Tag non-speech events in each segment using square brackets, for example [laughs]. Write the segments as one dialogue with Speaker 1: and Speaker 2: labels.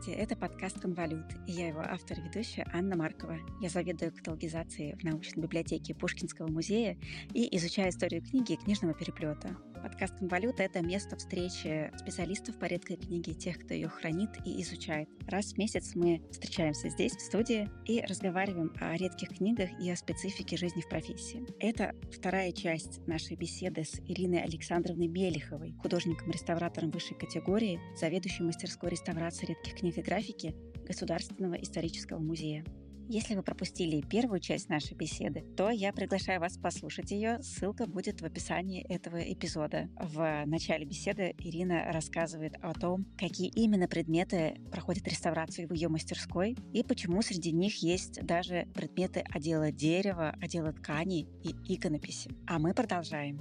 Speaker 1: Здравствуйте, это подкаст «Конвалют», и я его автор и ведущая Анна Маркова. Я заведую каталогизацией в научной библиотеке Пушкинского музея и изучаю историю книги и книжного переплета. Подкаст «Конвалют» — это место встречи специалистов по редкой книге, тех, кто ее хранит и изучает. Раз в месяц мы встречаемся здесь, в студии, и разговариваем о редких книгах и о специфике жизни в профессии. Это вторая часть нашей беседы с Ириной Александровной Мелиховой, художником-реставратором высшей категории, заведующей мастерской реставрации редких книг и графики Государственного исторического музея. Если вы пропустили первую часть нашей беседы, то я приглашаю вас послушать ее. Ссылка будет в описании этого эпизода. В начале беседы Ирина рассказывает о том, какие именно предметы проходят реставрацию в ее мастерской и почему среди них есть даже предметы отдела дерева, отдела тканей и иконописи. А мы продолжаем.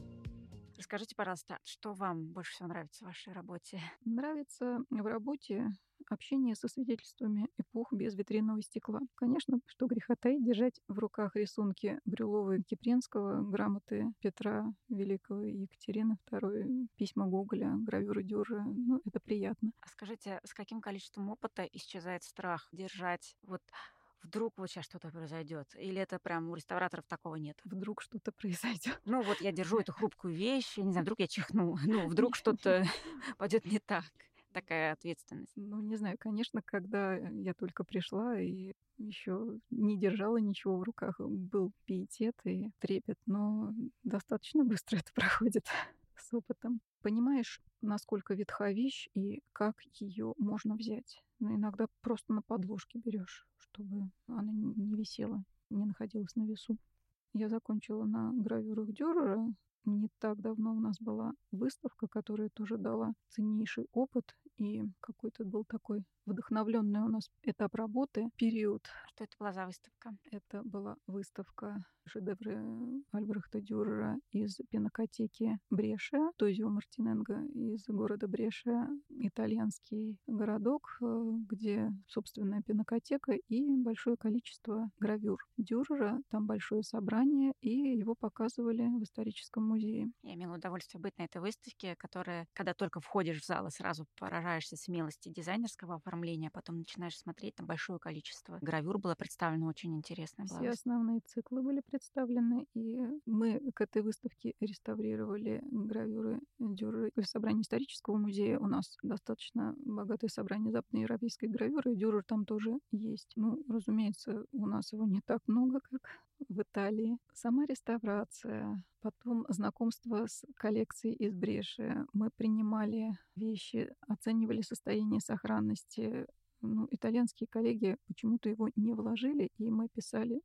Speaker 1: Расскажите, пожалуйста, что вам больше всего нравится в вашей работе?
Speaker 2: Нравится в работе общение со свидетельствами эпох без витринного стекла. Конечно, что греха таить, держать в руках рисунки Брюлова Кипренского, грамоты Петра Великого и Екатерины II, письма Гоголя, гравюры Дюржа. Ну, это приятно.
Speaker 1: А скажите, с каким количеством опыта исчезает страх держать вот вдруг вот сейчас что-то произойдет? Или это прям у реставраторов такого нет?
Speaker 2: Вдруг что-то произойдет.
Speaker 1: Ну вот я держу эту хрупкую вещь, я не знаю, вдруг я чихну, ну вдруг [laughs] что-то пойдет не так такая ответственность?
Speaker 2: Ну, не знаю, конечно, когда я только пришла и еще не держала ничего в руках, был пиетет и трепет, но достаточно быстро [laughs] это проходит с опытом. Понимаешь, насколько ветха вещь и как ее можно взять. Но иногда просто на подложке берешь, чтобы она не висела, не находилась на весу. Я закончила на гравюрах Дюрера, не так давно у нас была выставка, которая тоже дала ценнейший опыт, и какой-то был такой вдохновленный у нас этап работы, период.
Speaker 1: Что это была за выставка?
Speaker 2: Это была выставка шедевры Альбрехта Дюрера из пинокотеки Бреша, Тозио Мартиненго из города Бреша, итальянский городок, э, где собственная пинокотека и большое количество гравюр Дюрера. Там большое собрание, и его показывали в историческом музее.
Speaker 1: Я имела удовольствие быть на этой выставке, которая, когда только входишь в зал, сразу поражаешься смелости дизайнерского оформления, а потом начинаешь смотреть, там большое количество гравюр было представлено очень интересно.
Speaker 2: Все основные циклы были представлены, и мы к этой выставке реставрировали гравюры Дюры в собрании исторического музея. У нас достаточно богатое собрание западноевропейской гравюры, и Дюрер там тоже есть. Ну, разумеется, у нас его не так много, как в Италии. Сама реставрация, потом знакомство с коллекцией из Бреши. Мы принимали вещи, оценивали состояние сохранности. Ну, итальянские коллеги почему-то его не вложили, и мы писали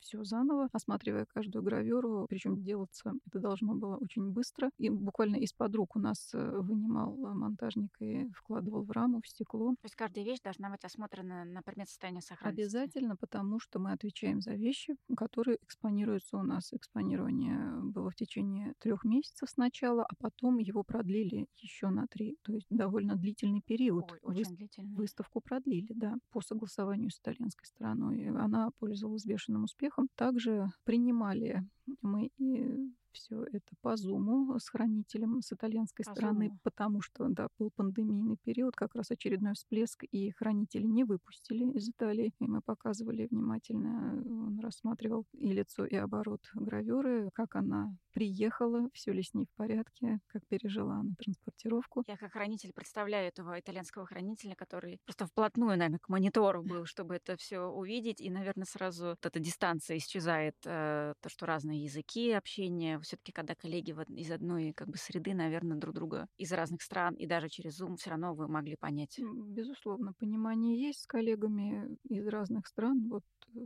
Speaker 2: все заново, осматривая каждую гравюру. Причем делаться это должно было очень быстро. И буквально из-под рук у нас э, вынимал монтажник и вкладывал в раму, в стекло.
Speaker 1: То есть каждая вещь должна быть осмотрена на предмет состояния сохранности?
Speaker 2: Обязательно, потому что мы отвечаем за вещи, которые экспонируются у нас. Экспонирование было в течение трех месяцев сначала, а потом его продлили еще на три. То есть довольно длительный период.
Speaker 1: Ой, очень Вы... длительный.
Speaker 2: Выставку продлили, да, по согласованию с итальянской стороной. Она пользовалась бешеным успехом успехом. Также принимали мы и все это по Зуму с хранителем с итальянской по стороны, Zoom. потому что, да, был пандемийный период, как раз очередной всплеск, и хранители не выпустили из Италии. И мы показывали внимательно, он рассматривал и лицо, и оборот гравюры, как она приехала, все ли с ней в порядке, как пережила она транспортировку.
Speaker 1: Я как хранитель представляю этого итальянского хранителя, который просто вплотную, наверное, к монитору был, чтобы это все увидеть, и, наверное, сразу вот эта дистанция исчезает, э, то, что разные языки общения, все-таки когда коллеги из одной как бы среды, наверное, друг друга из разных стран, и даже через Zoom все равно вы могли понять.
Speaker 2: Безусловно, понимание есть с коллегами из разных стран. Вот э,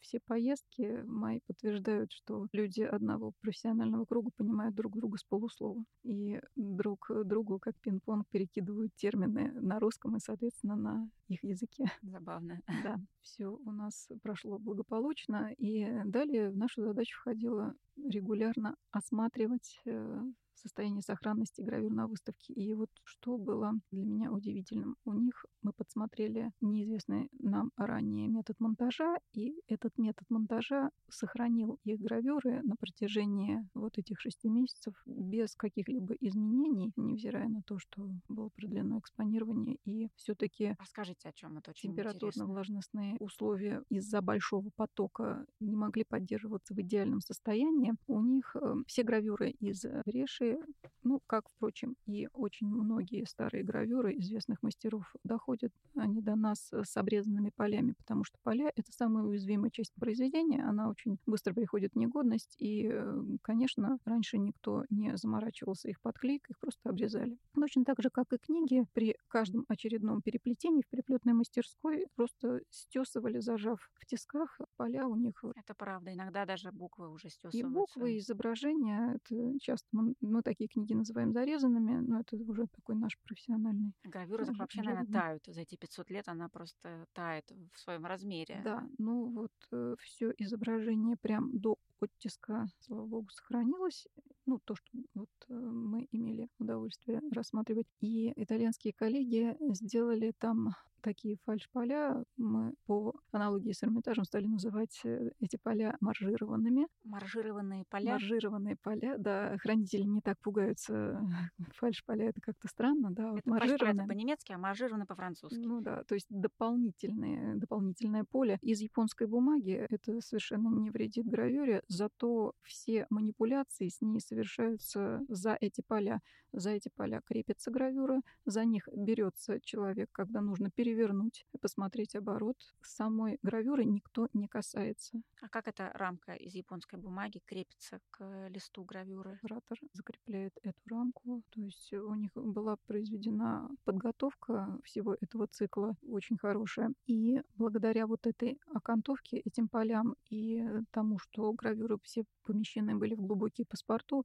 Speaker 2: все поездки мои подтверждают, что люди одного профессионального круга понимают друг друга с полуслова. И друг другу, как пинг-понг, перекидывают термины на русском и, соответственно, на их языке. [laughs]
Speaker 1: Забавно. [laughs]
Speaker 2: Да, все у нас прошло благополучно. И далее в нашу задачу входило регулярно осматривать э, состояние сохранности гравюр на выставке. И вот что было для меня удивительным. У них мы подсмотрели неизвестный нам ранее метод монтажа, и этот метод монтажа сохранил их гравюры на протяжении вот этих шести месяцев без каких-либо изменений, невзирая на то, что было продлено экспонирование. И все таки
Speaker 1: Расскажите, о чем это очень
Speaker 2: температурно-влажностные условия из-за большого потока не могли поддерживаться в идеальном состоянии. У них э, все гравюры из реши, ну, как, впрочем, и очень многие старые гравюры известных мастеров доходят они до нас с обрезанными полями, потому что поля — это самая уязвимая часть произведения, она очень быстро приходит в негодность, и, э, конечно, раньше никто не заморачивался их подклейкой, их просто обрезали. Точно так же, как и книги, при каждом очередном переплетении в переплетной мастерской просто стесывали, зажав в тисках, поля у них.
Speaker 1: Это правда, иногда даже буквы уже стесываются.
Speaker 2: И буквы, и изображения, это часто мы, мы такие книги называем зарезанными, но это уже такой наш профессиональный.
Speaker 1: Гравюра вообще, наверное, тают за эти 500 лет, она просто тает в своем размере.
Speaker 2: Да, ну вот все изображение прям до оттиска, слава богу, сохранилось. Ну, то, что вот э, мы имели удовольствие рассматривать. И итальянские коллеги сделали там такие фальш-поля. Мы по аналогии с Эрмитажем стали называть э, эти поля маржированными.
Speaker 1: Маржированные поля?
Speaker 2: Маржированные поля, да. Хранители не так пугаются. [laughs] Фальш-поля — это как-то странно, да.
Speaker 1: Вот это маржированные. по-немецки, а маржированные по-французски.
Speaker 2: Ну да, то есть дополнительные, дополнительное поле из японской бумаги. Это совершенно не вредит гравюре, зато все манипуляции с ней совершаются за эти поля. За эти поля крепится гравюра, за них берется человек, когда нужно перевернуть и посмотреть оборот. Самой гравюры никто не касается.
Speaker 1: А как эта рамка из японской бумаги крепится к листу гравюры?
Speaker 2: Оператор закрепляет эту рамку. То есть у них была произведена подготовка всего этого цикла очень хорошая. И благодаря вот этой окантовке, этим полям и тому, что гравюры все помещены были в глубокие паспорту,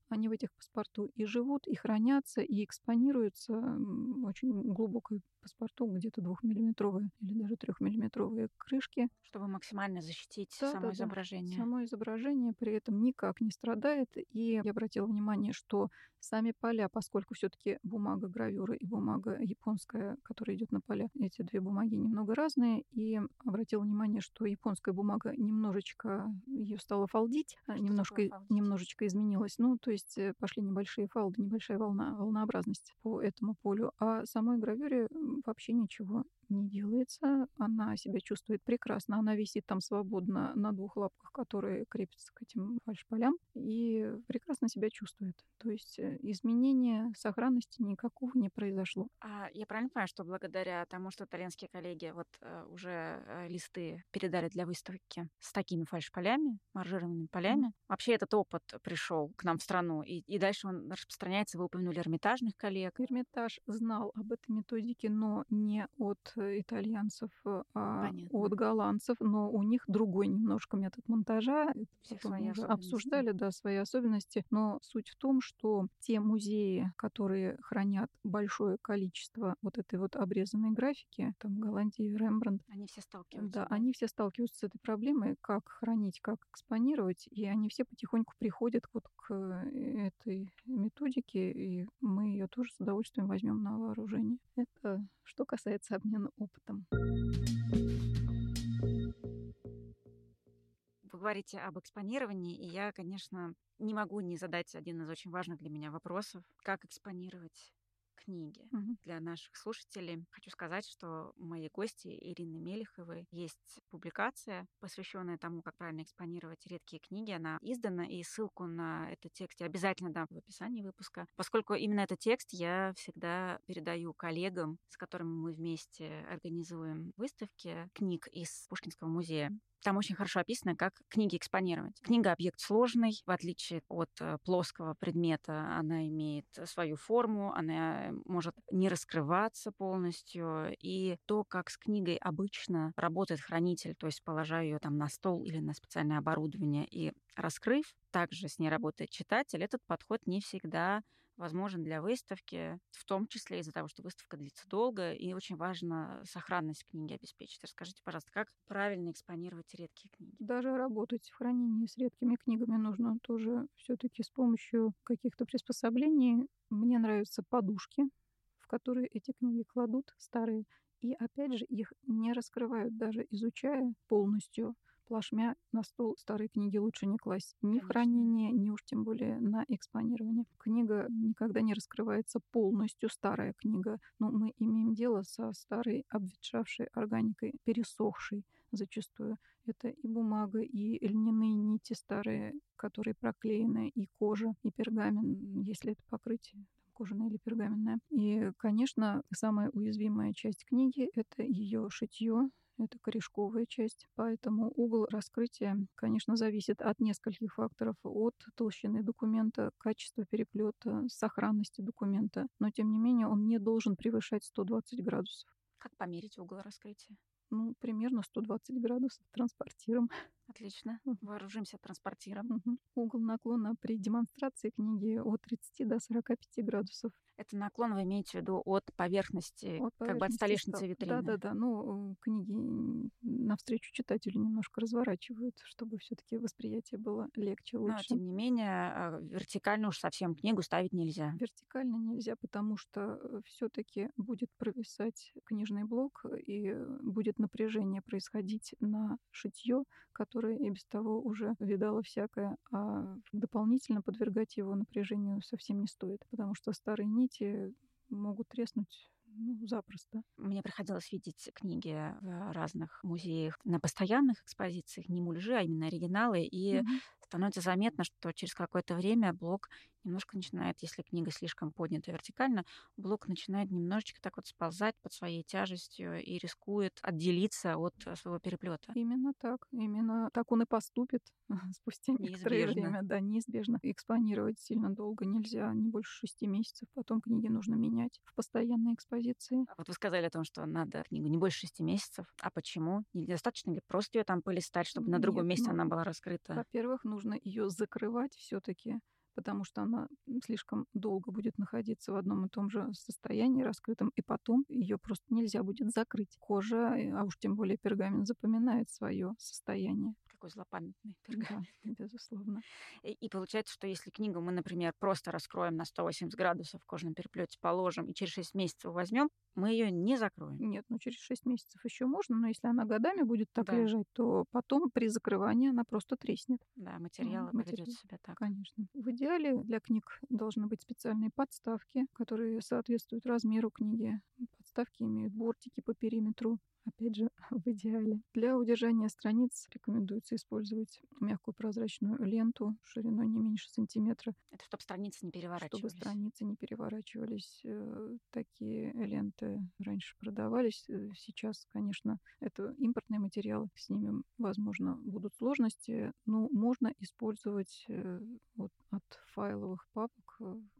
Speaker 2: они в этих паспорту и живут, и хранятся, и экспонируются очень глубокой паспорту, где-то двухмиллиметровые или даже трехмиллиметровые крышки.
Speaker 1: Чтобы максимально защитить да, само да, изображение.
Speaker 2: Да. Само изображение при этом никак не страдает. И я обратила внимание, что сами поля, поскольку все-таки бумага гравюры и бумага японская, которая идет на поля, эти две бумаги немного разные. И обратила внимание, что японская бумага немножечко ее стала фалдить,
Speaker 1: что
Speaker 2: немножко,
Speaker 1: фалдить?
Speaker 2: немножечко изменилась. Ну, то есть э, пошли небольшие фалды, небольшая волна, волнообразность по этому полю. А самой гравюре вообще ничего не делается. Она себя чувствует прекрасно. Она висит там свободно на двух лапках, которые крепятся к этим фальшполям, и прекрасно себя чувствует. То есть э, изменения сохранности никакого не произошло.
Speaker 1: А я правильно понимаю, что благодаря тому, что итальянские коллеги вот э, уже э, листы передали для выставки с такими фальшполями, маржированными полями, mm. вообще этот опыт пришел к нам в страну, и, и дальше он распространяется. Вы упомянули Эрмитажных коллег.
Speaker 2: Эрмитаж знал об этой методике, но не от итальянцев, а
Speaker 1: Понятно.
Speaker 2: от голландцев, но у них другой немножко метод монтажа.
Speaker 1: Всех свои
Speaker 2: уже обсуждали, да, свои особенности. Но суть в том, что те музеи, которые хранят большое количество вот этой вот обрезанной графики, там Голландии, Рембрандт,
Speaker 1: они все сталкиваются.
Speaker 2: Да, да, они все сталкиваются с этой проблемой, как хранить, как экспонировать, и они все потихоньку приходят вот к этой методике, и мы ее тоже с удовольствием возьмем на вооружение. Это что касается обмена опытом.
Speaker 1: Вы говорите об экспонировании, и я, конечно, не могу не задать один из очень важных для меня вопросов. Как экспонировать книги.
Speaker 2: Мгм.
Speaker 1: Для наших слушателей хочу сказать, что у моей гости Ирины Мелеховой есть публикация, посвященная тому, как правильно экспонировать редкие книги. Она издана, и ссылку на этот текст я обязательно дам в описании выпуска, поскольку именно этот текст я всегда передаю коллегам, с которыми мы вместе организуем выставки книг из Пушкинского музея. Там очень хорошо описано, как книги экспонировать. Книга объект сложный, в отличие от э, плоского предмета, она имеет свою форму, она может не раскрываться полностью. И то, как с книгой обычно работает хранитель, то есть положа ее там на стол или на специальное оборудование и раскрыв, также с ней работает читатель, этот подход не всегда возможен для выставки, в том числе из-за того, что выставка длится долго, и очень важно сохранность книги обеспечить. Расскажите, пожалуйста, как правильно экспонировать редкие книги?
Speaker 2: Даже работать в хранении с редкими книгами нужно тоже все-таки с помощью каких-то приспособлений. Мне нравятся подушки, в которые эти книги кладут, старые, и опять же их не раскрывают, даже изучая полностью плашмя на стол старые книги лучше не класть ни Конечно. в хранение, ни уж тем более на экспонирование. Книга никогда не раскрывается полностью, старая книга. Но мы имеем дело со старой обветшавшей органикой, пересохшей зачастую. Это и бумага, и льняные нити старые, которые проклеены, и кожа, и пергамент, если это покрытие кожаное или пергаменное. И, конечно, самая уязвимая часть книги — это ее шитье, это корешковая часть. Поэтому угол раскрытия, конечно, зависит от нескольких факторов. От толщины документа, качества переплета, сохранности документа. Но, тем не менее, он не должен превышать 120 градусов.
Speaker 1: Как померить угол раскрытия?
Speaker 2: Ну, примерно 120 градусов транспортиром. [laughs]
Speaker 1: Отлично. Вооружимся транспортиром.
Speaker 2: Угу. Угол наклона при демонстрации книги от 30 до 45 градусов.
Speaker 1: Это наклон вы имеете в виду от поверхности, от поверхности как бы от столешницы витрины?
Speaker 2: Да-да-да. Ну, книги навстречу читателю немножко разворачивают, чтобы все таки восприятие было легче, лучше. Но,
Speaker 1: тем не менее, а, вертикально уж совсем книгу ставить нельзя.
Speaker 2: Вертикально нельзя, потому что э, все таки будет провисать книжный блок, и будет напряжение происходить на шитье, которое и без того уже видало всякое, а дополнительно подвергать его напряжению совсем не стоит, потому что старые нити нити могут треснуть ну, запросто.
Speaker 1: Мне приходилось видеть книги в разных музеях на постоянных экспозициях, не мульжи, а именно оригиналы, и mm-hmm. Становится заметно, что через какое-то время блок немножко начинает, если книга слишком поднята вертикально, блок начинает немножечко так вот сползать под своей тяжестью и рискует отделиться от своего переплета.
Speaker 2: Именно так. Именно так он и поступит [laughs] спустя некоторое неизбежно. время. Да, неизбежно. Экспонировать сильно долго нельзя, не больше шести месяцев. Потом книги нужно менять в постоянной экспозиции.
Speaker 1: А вот вы сказали о том, что надо книгу не больше шести месяцев. А почему? Недостаточно ли просто ее там полистать, чтобы на другом месте ну, она была раскрыта?
Speaker 2: Во-первых, нужно ее закрывать все-таки потому что она слишком долго будет находиться в одном и том же состоянии раскрытом, и потом ее просто нельзя будет закрыть. Кожа, э, а уж тем более пергамент, запоминает свое состояние
Speaker 1: такой злопамятный [laughs] пергамент.
Speaker 2: Да, [laughs] безусловно.
Speaker 1: И, и получается, что если книгу мы, например, просто раскроем на 180 градусов в кожаном переплете, положим и через 6 месяцев возьмем, мы ее не закроем.
Speaker 2: Нет, ну через 6 месяцев еще можно, но если она годами будет так да. лежать, то потом при закрывании она просто треснет.
Speaker 1: Да, материал ну, поведет себя так.
Speaker 2: Конечно. В идеале для книг должны быть специальные подставки, которые соответствуют размеру книги. Подставки имеют бортики по периметру, опять же, [laughs] в идеале. Для удержания страниц рекомендуется использовать мягкую прозрачную ленту шириной не меньше сантиметра.
Speaker 1: Это чтобы страницы не переворачивались.
Speaker 2: Чтобы страницы не переворачивались. Такие ленты раньше продавались. Э, сейчас, конечно, это импортные материалы. С ними, возможно, будут сложности. Но можно использовать э, вот от файловых папок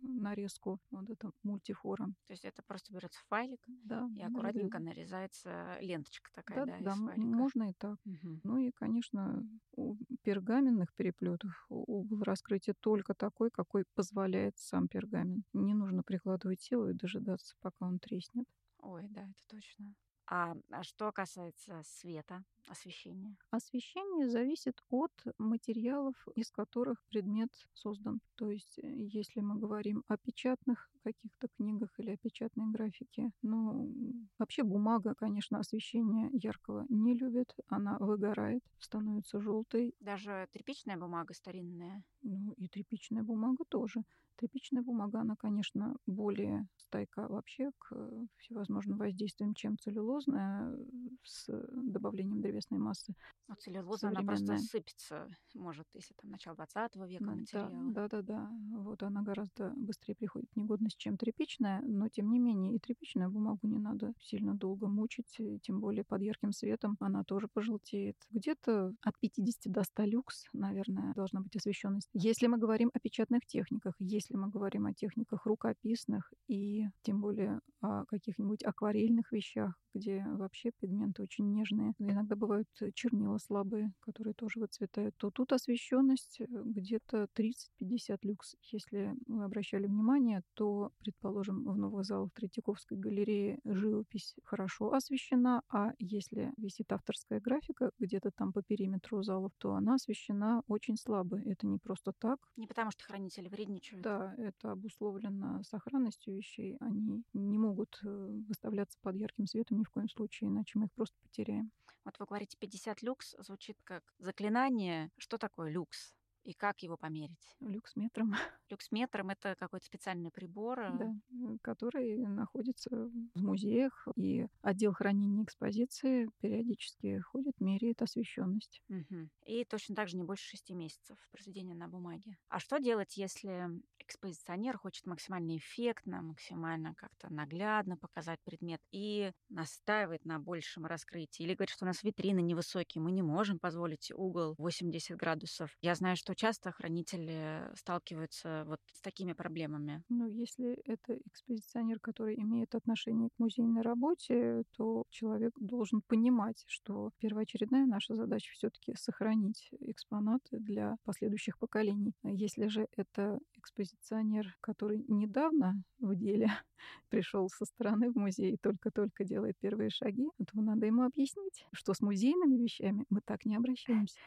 Speaker 2: нарезку вот это мультифора.
Speaker 1: То есть это просто берется файлик
Speaker 2: да,
Speaker 1: и аккуратненько нарезается ленточка такая, да,
Speaker 2: да, да можно и так. Угу. Ну и, конечно, у пергаменных переплетов угол раскрытия только такой, какой позволяет сам пергамент. Не нужно прикладывать силу и дожидаться, пока он треснет.
Speaker 1: Ой, да, это точно. А, а что касается света, освещения?
Speaker 2: Освещение зависит от материалов, из которых предмет создан. То есть, э, если мы говорим о печатных каких-то книгах или о печатной графике, ну, вообще бумага, конечно, освещение яркого не любит, она выгорает, становится желтой.
Speaker 1: Даже тряпичная бумага старинная?
Speaker 2: Ну, и тряпичная бумага тоже. Тряпичная бумага, она, конечно, более стойка вообще к всевозможным воздействиям, чем целлюлозная с добавлением древесной массы.
Speaker 1: Но целлюлоза, она просто сыпется, может, если там начало 20 века да, материала.
Speaker 2: Да, да, да. Вот она гораздо быстрее приходит в негодность, чем тряпичная, но тем не менее и тряпичную бумагу не надо сильно долго мучить, тем более под ярким светом она тоже пожелтеет. Где-то от 50 до 100 люкс, наверное, должна быть освещенность. Если мы говорим о печатных техниках, если если мы говорим о техниках рукописных и тем более о каких-нибудь акварельных вещах, где вообще пигменты очень нежные. Иногда бывают чернила слабые, которые тоже выцветают. То тут освещенность э, где-то 30-50 люкс. Если вы обращали внимание, то, предположим, в новых залах Третьяковской галереи живопись хорошо освещена, а если висит авторская графика где-то там по периметру залов, то она освещена очень слабо. Это не просто так.
Speaker 1: Не потому что хранители вредничают.
Speaker 2: Да, это обусловлено сохранностью вещей. Они не могут э, выставляться под ярким светом ни в коем случае, иначе мы их просто потеряем.
Speaker 1: Вот вы говорите 50 люкс, звучит как заклинание. Что такое люкс? И как его померить?
Speaker 2: Люксметром. [laughs]
Speaker 1: Люксметром это какой-то специальный прибор. э,
Speaker 2: Да, который находится в музеях, и отдел хранения экспозиции периодически ходит, меряет освещенность.
Speaker 1: Мгм. И точно так же не больше шести месяцев произведения на бумаге. А что делать, если экспозиционер хочет максимально эффектно, максимально как-то наглядно показать предмет и настаивает на большем раскрытии? Или говорит, что у нас витрины невысокие, мы не можем позволить угол 80 градусов. Я знаю, что часто хранители сталкиваются вот с такими проблемами.
Speaker 2: Ну, если это экспозиционер, который имеет отношение к музейной работе, то человек должен понимать, что первоочередная наша задача все-таки сохранить экспонаты для последующих поколений. Если же это экспозиционер, который недавно в деле [laughs] пришел со стороны в музей и только-только делает первые шаги, то надо ему объяснить, что с музейными вещами мы так не обращаемся.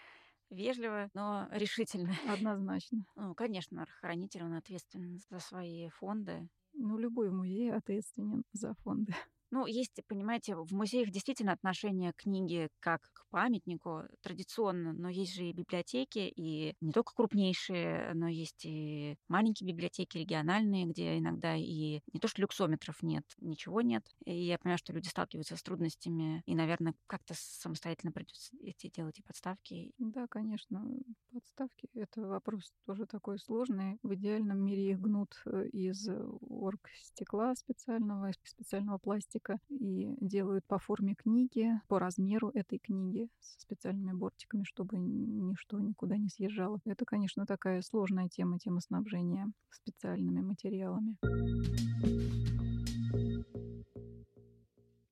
Speaker 1: Вежливо, но решительно. [laughs]
Speaker 2: Однозначно.
Speaker 1: Ну, конечно, хранитель, он ответственен за свои фонды.
Speaker 2: Ну, любой в музее ответственен за фонды.
Speaker 1: Ну, есть, понимаете, в музеях действительно отношение к книге как к памятнику традиционно, но есть же и библиотеки, и не только крупнейшие, но есть и маленькие библиотеки региональные, где иногда и не то что люксометров нет, ничего нет. И я понимаю, что люди сталкиваются с трудностями, и, наверное, как-то самостоятельно придется эти делать и подставки.
Speaker 2: Да, конечно, подставки — это вопрос тоже такой сложный. В идеальном мире их гнут э, из оргстекла специального, из специального пластика и делают по форме книги, по размеру этой книги со специальными бортиками, чтобы ничто никуда не съезжало. Это, конечно, такая сложная тема, тема снабжения специальными материалами.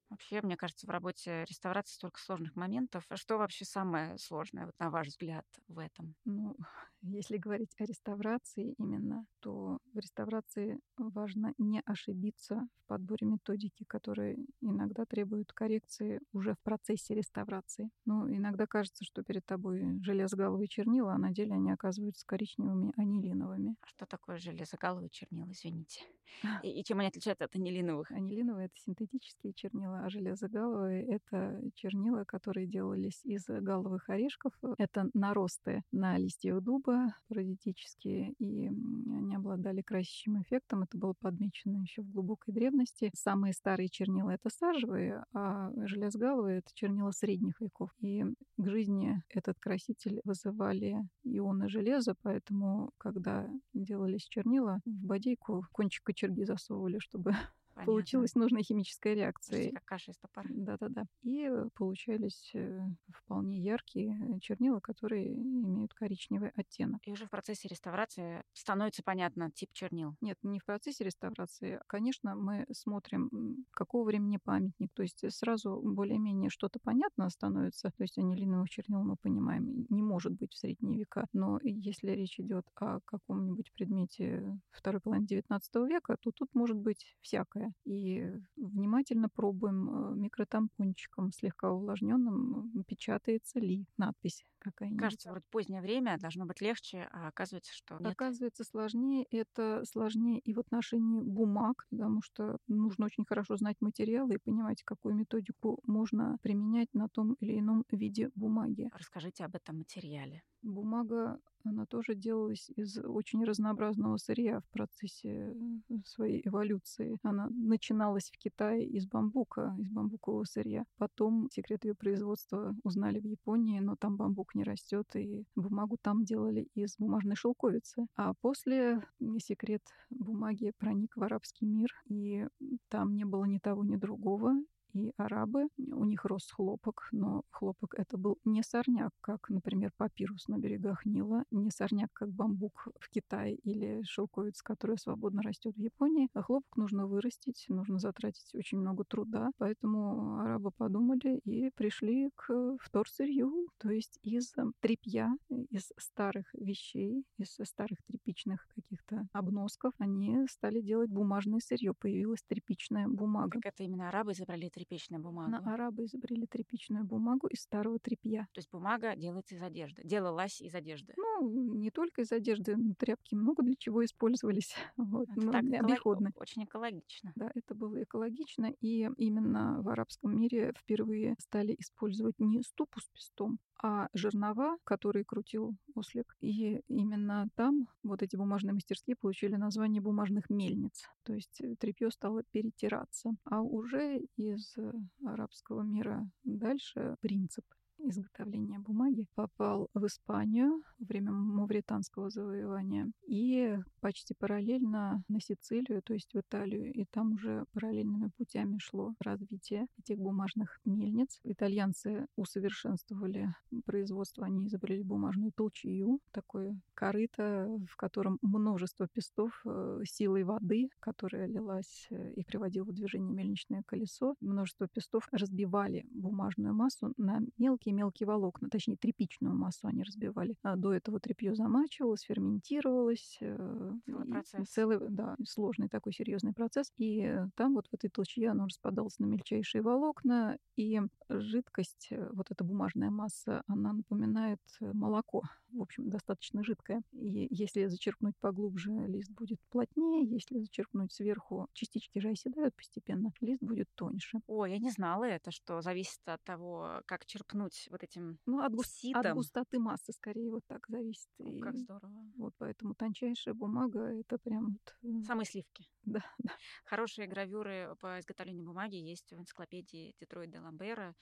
Speaker 1: Вообще, мне кажется, в работе реставрации столько сложных моментов. А Что вообще самое сложное, вот на ваш взгляд, в этом?
Speaker 2: Ну, если говорить о реставрации именно, то в реставрации важно не ошибиться в подборе методики, которые иногда требуют коррекции уже в процессе реставрации. Ну, иногда кажется, что перед тобой железогаловые чернила, а на деле они оказываются коричневыми анилиновыми.
Speaker 1: А что такое железогаловые чернила, извините? [laughs] И, и чем они отличаются от анилиновых?
Speaker 2: Анилиновые — это синтетические чернила, а железогаловые — это чернила, которые делались из галовых орешков. Это наросты на листьях дуба, паразитические, и они обладали красящим эффектом. Это было подмечено еще в глубокой древности. Самые старые чернила — это сажевые, а железогаловые — это чернила средних веков. И к жизни этот краситель вызывали ионы железа, поэтому, когда делались чернила, в бодейку кончик кочерги засовывали, чтобы
Speaker 1: Понятно.
Speaker 2: получилась нужная химическая реакция.
Speaker 1: как каша из топора.
Speaker 2: Да-да-да. И э, получались э, вполне яркие э, чернила, которые имеют коричневый оттенок.
Speaker 1: И уже в процессе реставрации становится понятно тип чернил.
Speaker 2: Нет, не в процессе реставрации. Конечно, мы смотрим, какого времени памятник. То есть сразу более-менее что-то понятно становится. То есть анилиновых чернил мы понимаем, не может быть в средние века. Но если речь идет о каком-нибудь предмете второй половины XIX века, то тут может быть всякое. И внимательно пробуем э, микротампончиком, слегка увлажненным, печатается ли надпись какая-нибудь.
Speaker 1: Кажется, вроде позднее время, должно быть легче, а оказывается, что нет.
Speaker 2: Оказывается, сложнее. Это сложнее и в отношении бумаг, потому что нужно очень хорошо знать материалы и понимать, какую методику можно применять на том или ином виде бумаги.
Speaker 1: Расскажите об этом материале.
Speaker 2: Бумага, она тоже делалась из очень разнообразного сырья в процессе э, своей эволюции. Она начиналась в Китае из бамбука, из бамбукового сырья. Потом секрет ее производства узнали в Японии, но там бамбук не растет, и бумагу там делали из бумажной шелковицы. А после секрет бумаги проник в арабский мир, и там не было ни того, ни другого и арабы, у них рос хлопок, но хлопок это был не сорняк, как, например, папирус на берегах Нила, не сорняк, как бамбук в Китае или шелковица, которая свободно растет в Японии. А хлопок нужно вырастить, нужно затратить очень много труда, поэтому арабы подумали и пришли к вторсырью, то есть из тряпья, из старых вещей, из старых тряпичных каких-то обносков они стали делать бумажное сырье. Появилась тряпичная бумага.
Speaker 1: Как это именно арабы тряпичную бумагу?
Speaker 2: На арабы изобрели тряпичную бумагу из старого тряпья.
Speaker 1: То есть бумага делается из одежды, делалась из одежды.
Speaker 2: Ну, не только из одежды, тряпки много для чего использовались. [laughs] Вот,
Speaker 1: это
Speaker 2: ну,
Speaker 1: так
Speaker 2: обиходно.
Speaker 1: Очень экологично.
Speaker 2: Да, это было экологично, и именно в арабском мире впервые стали использовать не ступу с пестом, а жернова, которые крутил ослик. И именно там вот эти бумажные мастерские получили название бумажных мельниц. То есть э, тряпье стало перетираться. А уже из э, арабского мира дальше принцип изготовления бумаги попал в Испанию во время мавританского завоевания и почти параллельно на Сицилию, то есть в Италию, и там уже параллельными путями шло развитие этих бумажных мельниц. Итальянцы усовершенствовали производство, они изобрели бумажную толчью, такое корыто, в котором множество пестов э, силой воды, которая лилась э, и приводила в движение мельничное колесо, множество пестов разбивали бумажную массу на мелкие мелкие волокна, точнее тряпичную массу они разбивали. А до этого тряпье замачивалось, ферментировалось.
Speaker 1: Э, целый процесс.
Speaker 2: Целый, да, сложный такой серьезный процесс. И там вот в этой толчье оно распадалось на мельчайшие волокна, и жидкость, э, вот эта бумажная масса, она напоминает э, молоко. В общем, достаточно жидкое. И если зачерпнуть поглубже, лист будет плотнее. Если зачерпнуть сверху, частички же оседают постепенно, лист будет тоньше.
Speaker 1: О, я не знала это, что зависит от того, как черпнуть вот этим
Speaker 2: ну, от,
Speaker 1: густ...
Speaker 2: от густоты массы, скорее, вот так зависит.
Speaker 1: О, и... Как здорово.
Speaker 2: Вот поэтому тончайшая бумага — это прям... Вот...
Speaker 1: Э, Самые сливки. [laughs]
Speaker 2: Да, да.
Speaker 1: Хорошие гравюры по изготовлению бумаги есть в энциклопедии Детройт де Ламбера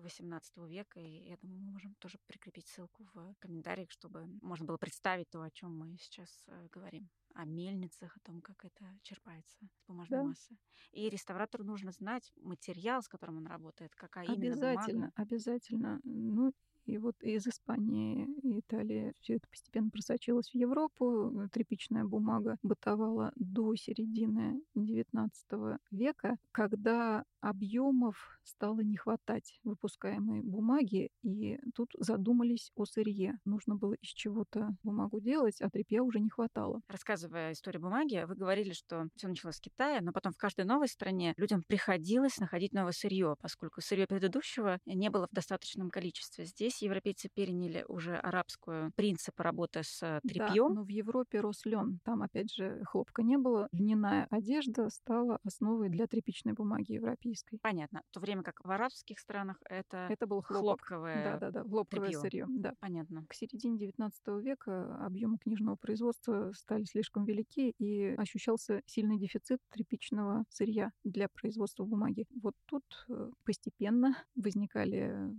Speaker 1: 18 века, и я думаю, мы можем тоже прикрепить ссылку в комментариях, чтобы можно было представить то, о чем мы сейчас э, говорим о мельницах, о том, как это черпается с бумажной да. массы. И реставратору нужно знать материал, с которым он работает, какая
Speaker 2: обязательно,
Speaker 1: именно бумага.
Speaker 2: Обязательно, Ну, и вот из Испании и Италии все это постепенно просочилось в Европу. Тряпичная бумага бытовала до середины XIX века, когда объемов стало не хватать выпускаемой бумаги, и тут задумались о сырье. Нужно было из чего-то бумагу делать, а тряпья уже не хватало.
Speaker 1: Рассказывая историю бумаги, вы говорили, что все началось с Китая, но потом в каждой новой стране людям приходилось находить новое сырье, поскольку сырье предыдущего не было в достаточном количестве. Здесь европейцы переняли уже арабскую принцип работы с тряпьем.
Speaker 2: Да, но в Европе рос лен. Там, опять же, хлопка не было. Льняная одежда стала основой для тряпичной бумаги европейской.
Speaker 1: Понятно. В то время как в арабских странах это,
Speaker 2: это был хлопок.
Speaker 1: хлопковое
Speaker 2: да, да, да, хлопковое сырье. Да.
Speaker 1: Понятно.
Speaker 2: К середине XIX века объемы книжного производства стали слишком велики, и ощущался сильный дефицит тряпичного сырья для производства бумаги. Вот тут э, постепенно возникали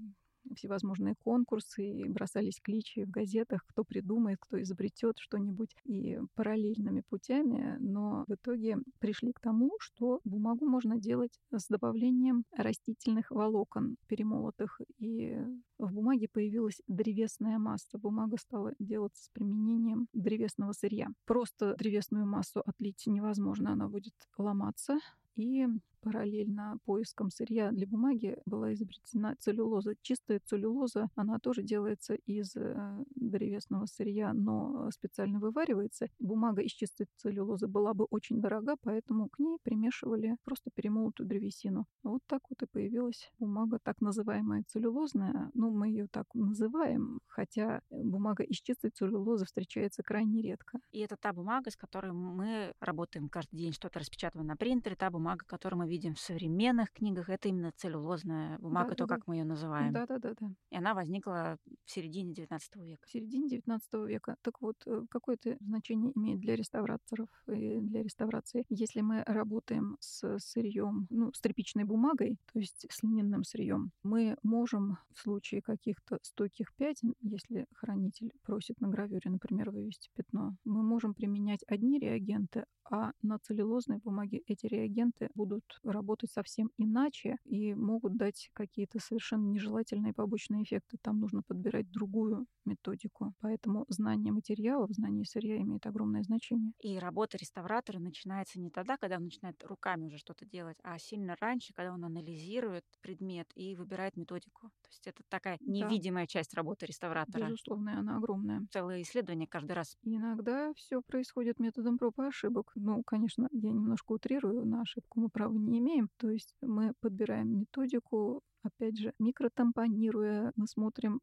Speaker 2: всевозможные конкурсы, и бросались кличи в газетах, кто придумает, кто изобретет что-нибудь, и параллельными путями, но в итоге пришли к тому, что бумагу можно делать с добавлением растительных волокон перемолотых, и в бумаге появилась древесная масса. Бумага стала делаться с применением древесного сырья. Просто древесную массу отлить невозможно, она будет ломаться. И параллельно поиском сырья для бумаги была изобретена целлюлоза. Чистая целлюлоза, она тоже делается из э, древесного сырья, но специально вываривается. Бумага из чистой целлюлозы была бы очень дорога, поэтому к ней примешивали просто перемолотую древесину. Вот так вот и появилась бумага, так называемая целлюлозная. Ну, мы ее так называем, хотя бумага из чистой целлюлозы встречается крайне редко.
Speaker 1: И это та бумага, с которой мы работаем каждый день, что-то распечатываем на принтере, та бумага, которую мы видим в современных книгах, это именно целлюлозная бумага, да, то, да, как мы ее называем.
Speaker 2: Да, да, да, да.
Speaker 1: И она возникла в середине XIX века.
Speaker 2: В середине XIX века. Так вот, э, какое это значение имеет для реставраторов и для реставрации? Если мы работаем с сырьем, ну, с тряпичной бумагой, то есть с льняным сырьем, мы можем в случае каких-то стойких пятен, если хранитель просит на гравюре, например, вывести пятно, мы можем применять одни реагенты, а на целлюлозной бумаге эти реагенты будут работать совсем иначе и могут дать какие-то совершенно нежелательные побочные эффекты. Там нужно подбирать другую методику. Поэтому знание материалов, знание сырья имеет огромное значение.
Speaker 1: И работа реставратора начинается не тогда, когда он начинает руками уже что-то делать, а сильно раньше, когда он анализирует предмет и выбирает методику. То есть это такая невидимая да. часть работы реставратора.
Speaker 2: Безусловно, она огромная.
Speaker 1: Целое исследование каждый раз.
Speaker 2: Иногда все происходит методом проб и ошибок. Ну, конечно, я немножко утрирую, на ошибку мы права не имеем. То есть мы подбираем методику, Опять же, микротампонируя, мы смотрим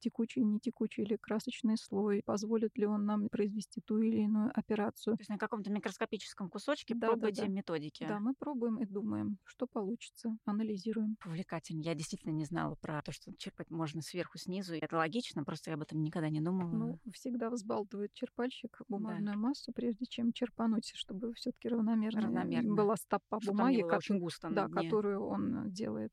Speaker 2: текучий, не текучий или красочный слой, позволит ли он нам произвести ту или иную операцию.
Speaker 1: То есть на каком-то микроскопическом кусочке да, пробуйте
Speaker 2: да, да.
Speaker 1: методики.
Speaker 2: Да, мы пробуем и думаем, что получится, анализируем.
Speaker 1: Увлекательно. Я действительно не знала про то, что черпать можно сверху, снизу. Это логично, просто я об этом никогда не думала.
Speaker 2: Ну, всегда взбалтывает черпальщик бумажную да. массу, прежде чем черпануть, чтобы все таки равномерно, равномерно была стопа бумаги,
Speaker 1: как, очень густо
Speaker 2: да, которую он делает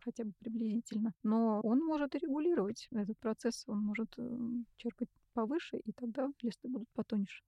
Speaker 2: хотя бы приблизительно. Но он может регулировать этот процесс, он может э, черпать повыше, и тогда листы будут потоньше.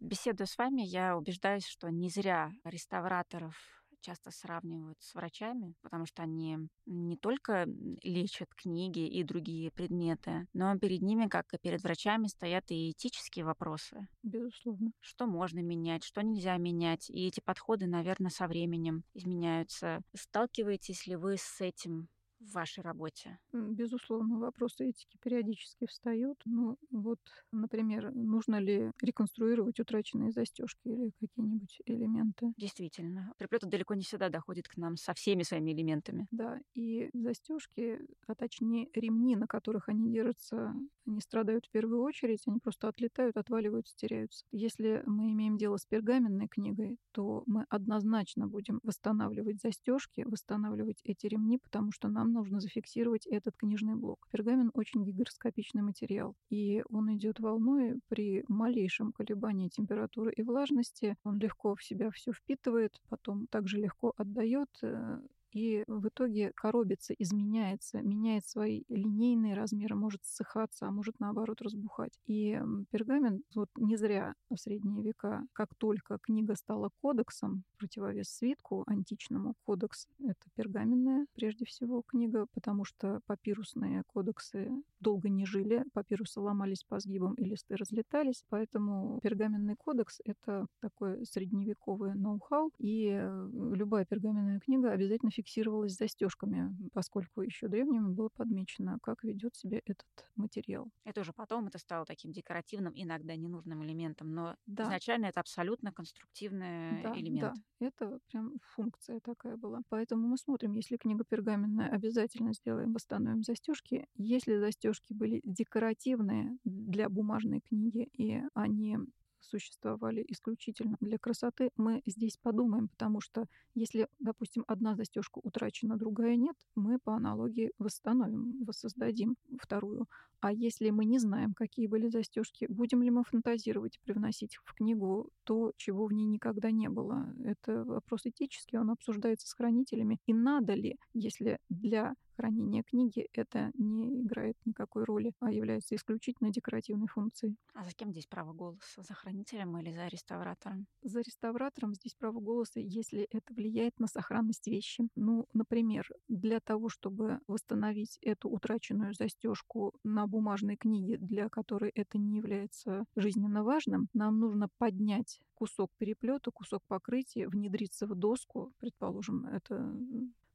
Speaker 1: Беседуя с вами, я убеждаюсь, что не зря реставраторов часто сравнивают с врачами, потому что они не только лечат книги и другие предметы, но перед ними, как и перед врачами, стоят и этические вопросы.
Speaker 2: Безусловно.
Speaker 1: Что можно менять, что нельзя менять. И эти подходы, наверное, со временем изменяются. Сталкиваетесь ли вы с этим в вашей работе?
Speaker 2: Безусловно, вопросы этики периодически встают. Ну, вот, например, нужно ли реконструировать утраченные застежки или какие-нибудь элементы?
Speaker 1: Действительно. Приплет далеко не всегда доходит к нам со всеми своими элементами.
Speaker 2: Да, и застежки, а точнее ремни, на которых они держатся, они страдают в первую очередь, они просто отлетают, отваливаются, теряются. Если мы имеем дело с пергаменной книгой, то мы однозначно будем восстанавливать застежки, восстанавливать эти ремни, потому что нам нужно зафиксировать этот книжный блок. Пергамент очень гигроскопичный материал, и он идет волной при малейшем колебании температуры и влажности. Он легко в себя все впитывает, потом также легко отдает э, и в итоге коробится, изменяется, меняет свои линейные размеры, может ссыхаться, а может наоборот разбухать. И пергамент, вот не зря в средние века, как только книга стала кодексом, противовес свитку античному, кодекс — это пергаменная прежде всего книга, потому что папирусные кодексы долго не жили, папирусы ломались по сгибам и листы разлетались, поэтому пергаменный кодекс — это такое средневековое ноу-хау, и э, любая пергаменная книга обязательно фиксировалась застежками, поскольку еще древними было подмечено, как ведет себя этот материал.
Speaker 1: Это уже потом это стало таким декоративным, иногда ненужным элементом, но да. изначально это абсолютно конструктивный
Speaker 2: да,
Speaker 1: элемент.
Speaker 2: Да, это прям функция такая была. Поэтому мы смотрим, если книга пергаменная, обязательно сделаем, восстановим застежки. Если застежки были декоративные для бумажной книги, и они существовали исключительно для красоты, мы здесь подумаем, потому что если, допустим, одна застежка утрачена, другая нет, мы по аналогии восстановим, воссоздадим вторую. А если мы не знаем, какие были застежки, будем ли мы фантазировать и привносить в книгу то, чего в ней никогда не было? Это вопрос этический, он обсуждается с хранителями. И надо ли, если для хранения книги это не играет никакой роли, а является исключительно декоративной функцией.
Speaker 1: А за кем здесь право голоса? За хранителем или за реставратором?
Speaker 2: За реставратором здесь право голоса, если это влияет на сохранность вещи. Ну, например, для того, чтобы восстановить эту утраченную застежку на бумажной книге, для которой это не является жизненно важным, нам нужно поднять кусок переплета, кусок покрытия, внедриться в доску, предположим, это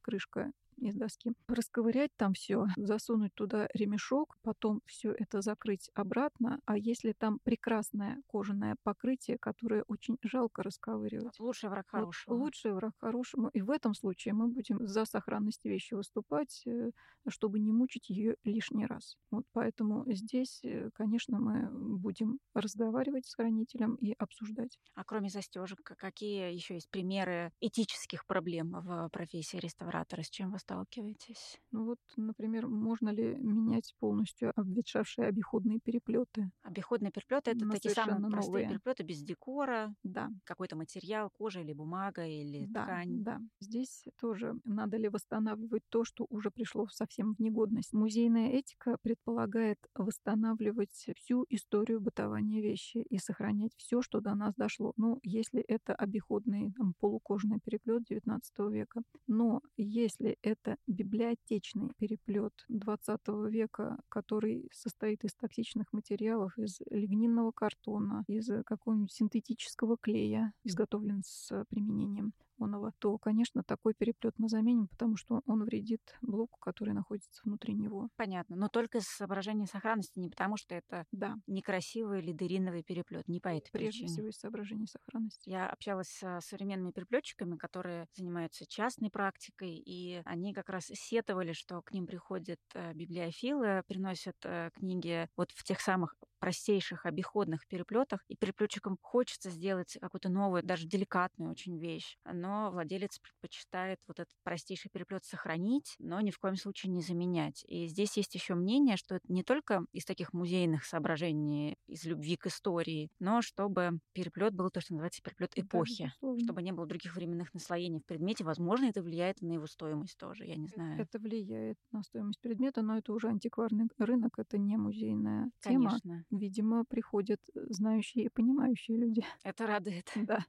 Speaker 2: крышка из доски, расковырять там все, засунуть туда ремешок, потом все это закрыть обратно. А если там прекрасное кожаное покрытие, которое очень жалко расковыривать.
Speaker 1: Лучший враг хорошего.
Speaker 2: Вот, лучший враг хорошему. И в этом случае мы будем за сохранность вещи выступать, э, чтобы не мучить ее лишний раз. Вот поэтому здесь, э, конечно, мы будем разговаривать с хранителем и обсуждать.
Speaker 1: А кроме застежек, какие еще есть примеры этических проблем в профессии реставратора? С чем вы сталкиваетесь?
Speaker 2: Ну вот, например, можно ли менять полностью обветшавшие обиходные переплеты?
Speaker 1: Обиходные переплеты это такие самые простые переплеты без декора.
Speaker 2: Да.
Speaker 1: Какой-то материал, кожа или бумага или
Speaker 2: да,
Speaker 1: ткань.
Speaker 2: Да. Здесь тоже надо ли восстанавливать то, что уже пришло совсем в негодность. Музейная этика предполагает восстанавливать всю историю бытования вещи и сохранять все, что до нас дошло. Ну, если это обиходный там, полукожный переплет XIX века. Но если это библиотечный переплет XX века, который состоит из токсичных материалов, из лигнинного картона, из какого-нибудь синтетического клея, изготовлен с применением оного, то, конечно, такой переплет мы заменим, потому что он вредит блоку, который находится внутри него.
Speaker 1: Понятно. Но только с соображения сохранности, не потому что это
Speaker 2: да.
Speaker 1: некрасивый лидериновый переплет, не по этой
Speaker 2: Прежде
Speaker 1: причине.
Speaker 2: всего из соображения сохранности.
Speaker 1: Я общалась с современными переплетчиками, которые занимаются частной практикой, и они как раз сетовали, что к ним приходят э, библиофилы, приносят э, книги вот в тех самых простейших обиходных переплетах, и переплетчикам хочется сделать какую-то новую, даже деликатную очень вещь, но владелец предпочитает вот этот простейший переплет сохранить, но ни в коем случае не заменять. И здесь есть еще мнение, что это не только из таких музейных соображений, из любви к истории, но чтобы переплет был то, что называется переплет эпохи, да, чтобы не было других временных наслоений в предмете. Возможно, это влияет на его стоимость тоже, я не знаю.
Speaker 2: Это влияет на стоимость предмета, но это уже антикварный рынок, это не музейная тема.
Speaker 1: Конечно
Speaker 2: видимо, приходят э, знающие и понимающие люди. [laughs]
Speaker 1: Это радует.
Speaker 2: Да.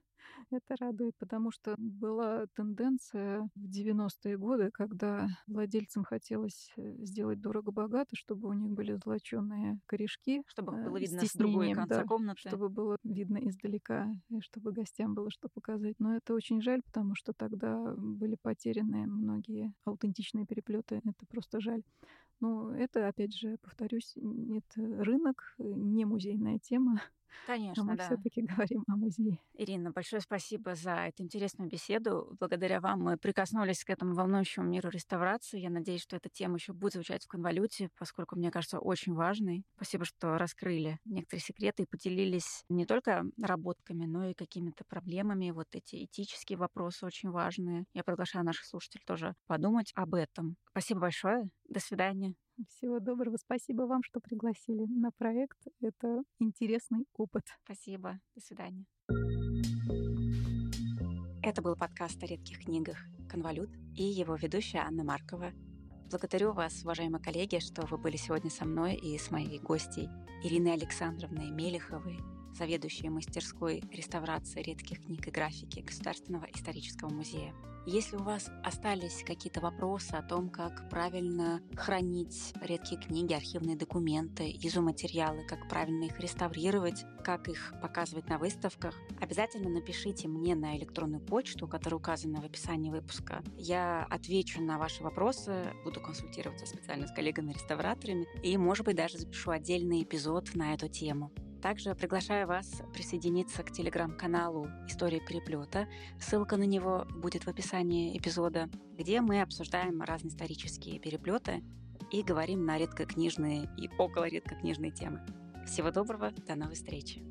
Speaker 2: Это радует, потому что была тенденция в 90-е годы, когда владельцам хотелось э, сделать дорого-богато, чтобы у них были золоченые корешки.
Speaker 1: Чтобы э, было видно с, с другой конца
Speaker 2: да,
Speaker 1: комнаты.
Speaker 2: Чтобы было видно издалека, и чтобы гостям было что показать. Но это очень жаль, потому что тогда были потеряны многие аутентичные переплеты. Это просто жаль. Но это, опять же, повторюсь, это рынок, не музейная тема.
Speaker 1: Конечно,
Speaker 2: а мы
Speaker 1: да.
Speaker 2: все-таки говорим о музее.
Speaker 1: Ирина, большое спасибо за эту интересную беседу. Благодаря вам мы прикоснулись к этому волнующему миру реставрации. Я надеюсь, что эта тема еще будет звучать в конвалюте, поскольку, мне кажется, очень важной. Спасибо, что раскрыли некоторые секреты и поделились не только работками, но и какими-то проблемами. Вот эти этические вопросы очень важные. Я приглашаю наших слушателей тоже подумать об этом. Спасибо большое. До свидания.
Speaker 2: Всего доброго. Спасибо вам, что пригласили на проект. Это интересный опыт.
Speaker 1: Спасибо. До свидания. Это был подкаст о редких книгах «Конвалют» и его ведущая Анна Маркова. Благодарю вас, уважаемые коллеги, что вы были сегодня со мной и с моей гостьей Ириной Александровной Мелеховой, заведующей мастерской реставрации редких книг и графики Государственного исторического музея. Если у вас остались какие-то вопросы о том, как правильно хранить редкие книги, архивные документы, изуматериалы, как правильно их реставрировать, как их показывать на выставках, обязательно напишите мне на электронную почту, которая указана в описании выпуска. Я отвечу на ваши вопросы, буду консультироваться специально с коллегами-реставраторами и, может быть, даже запишу отдельный эпизод на эту тему. Также приглашаю вас присоединиться к телеграм-каналу «История переплета». Ссылка на него будет в описании эпизода, где мы обсуждаем разные исторические переплеты и говорим на редкокнижные и около редкокнижные темы. Всего доброго, до новой встречи!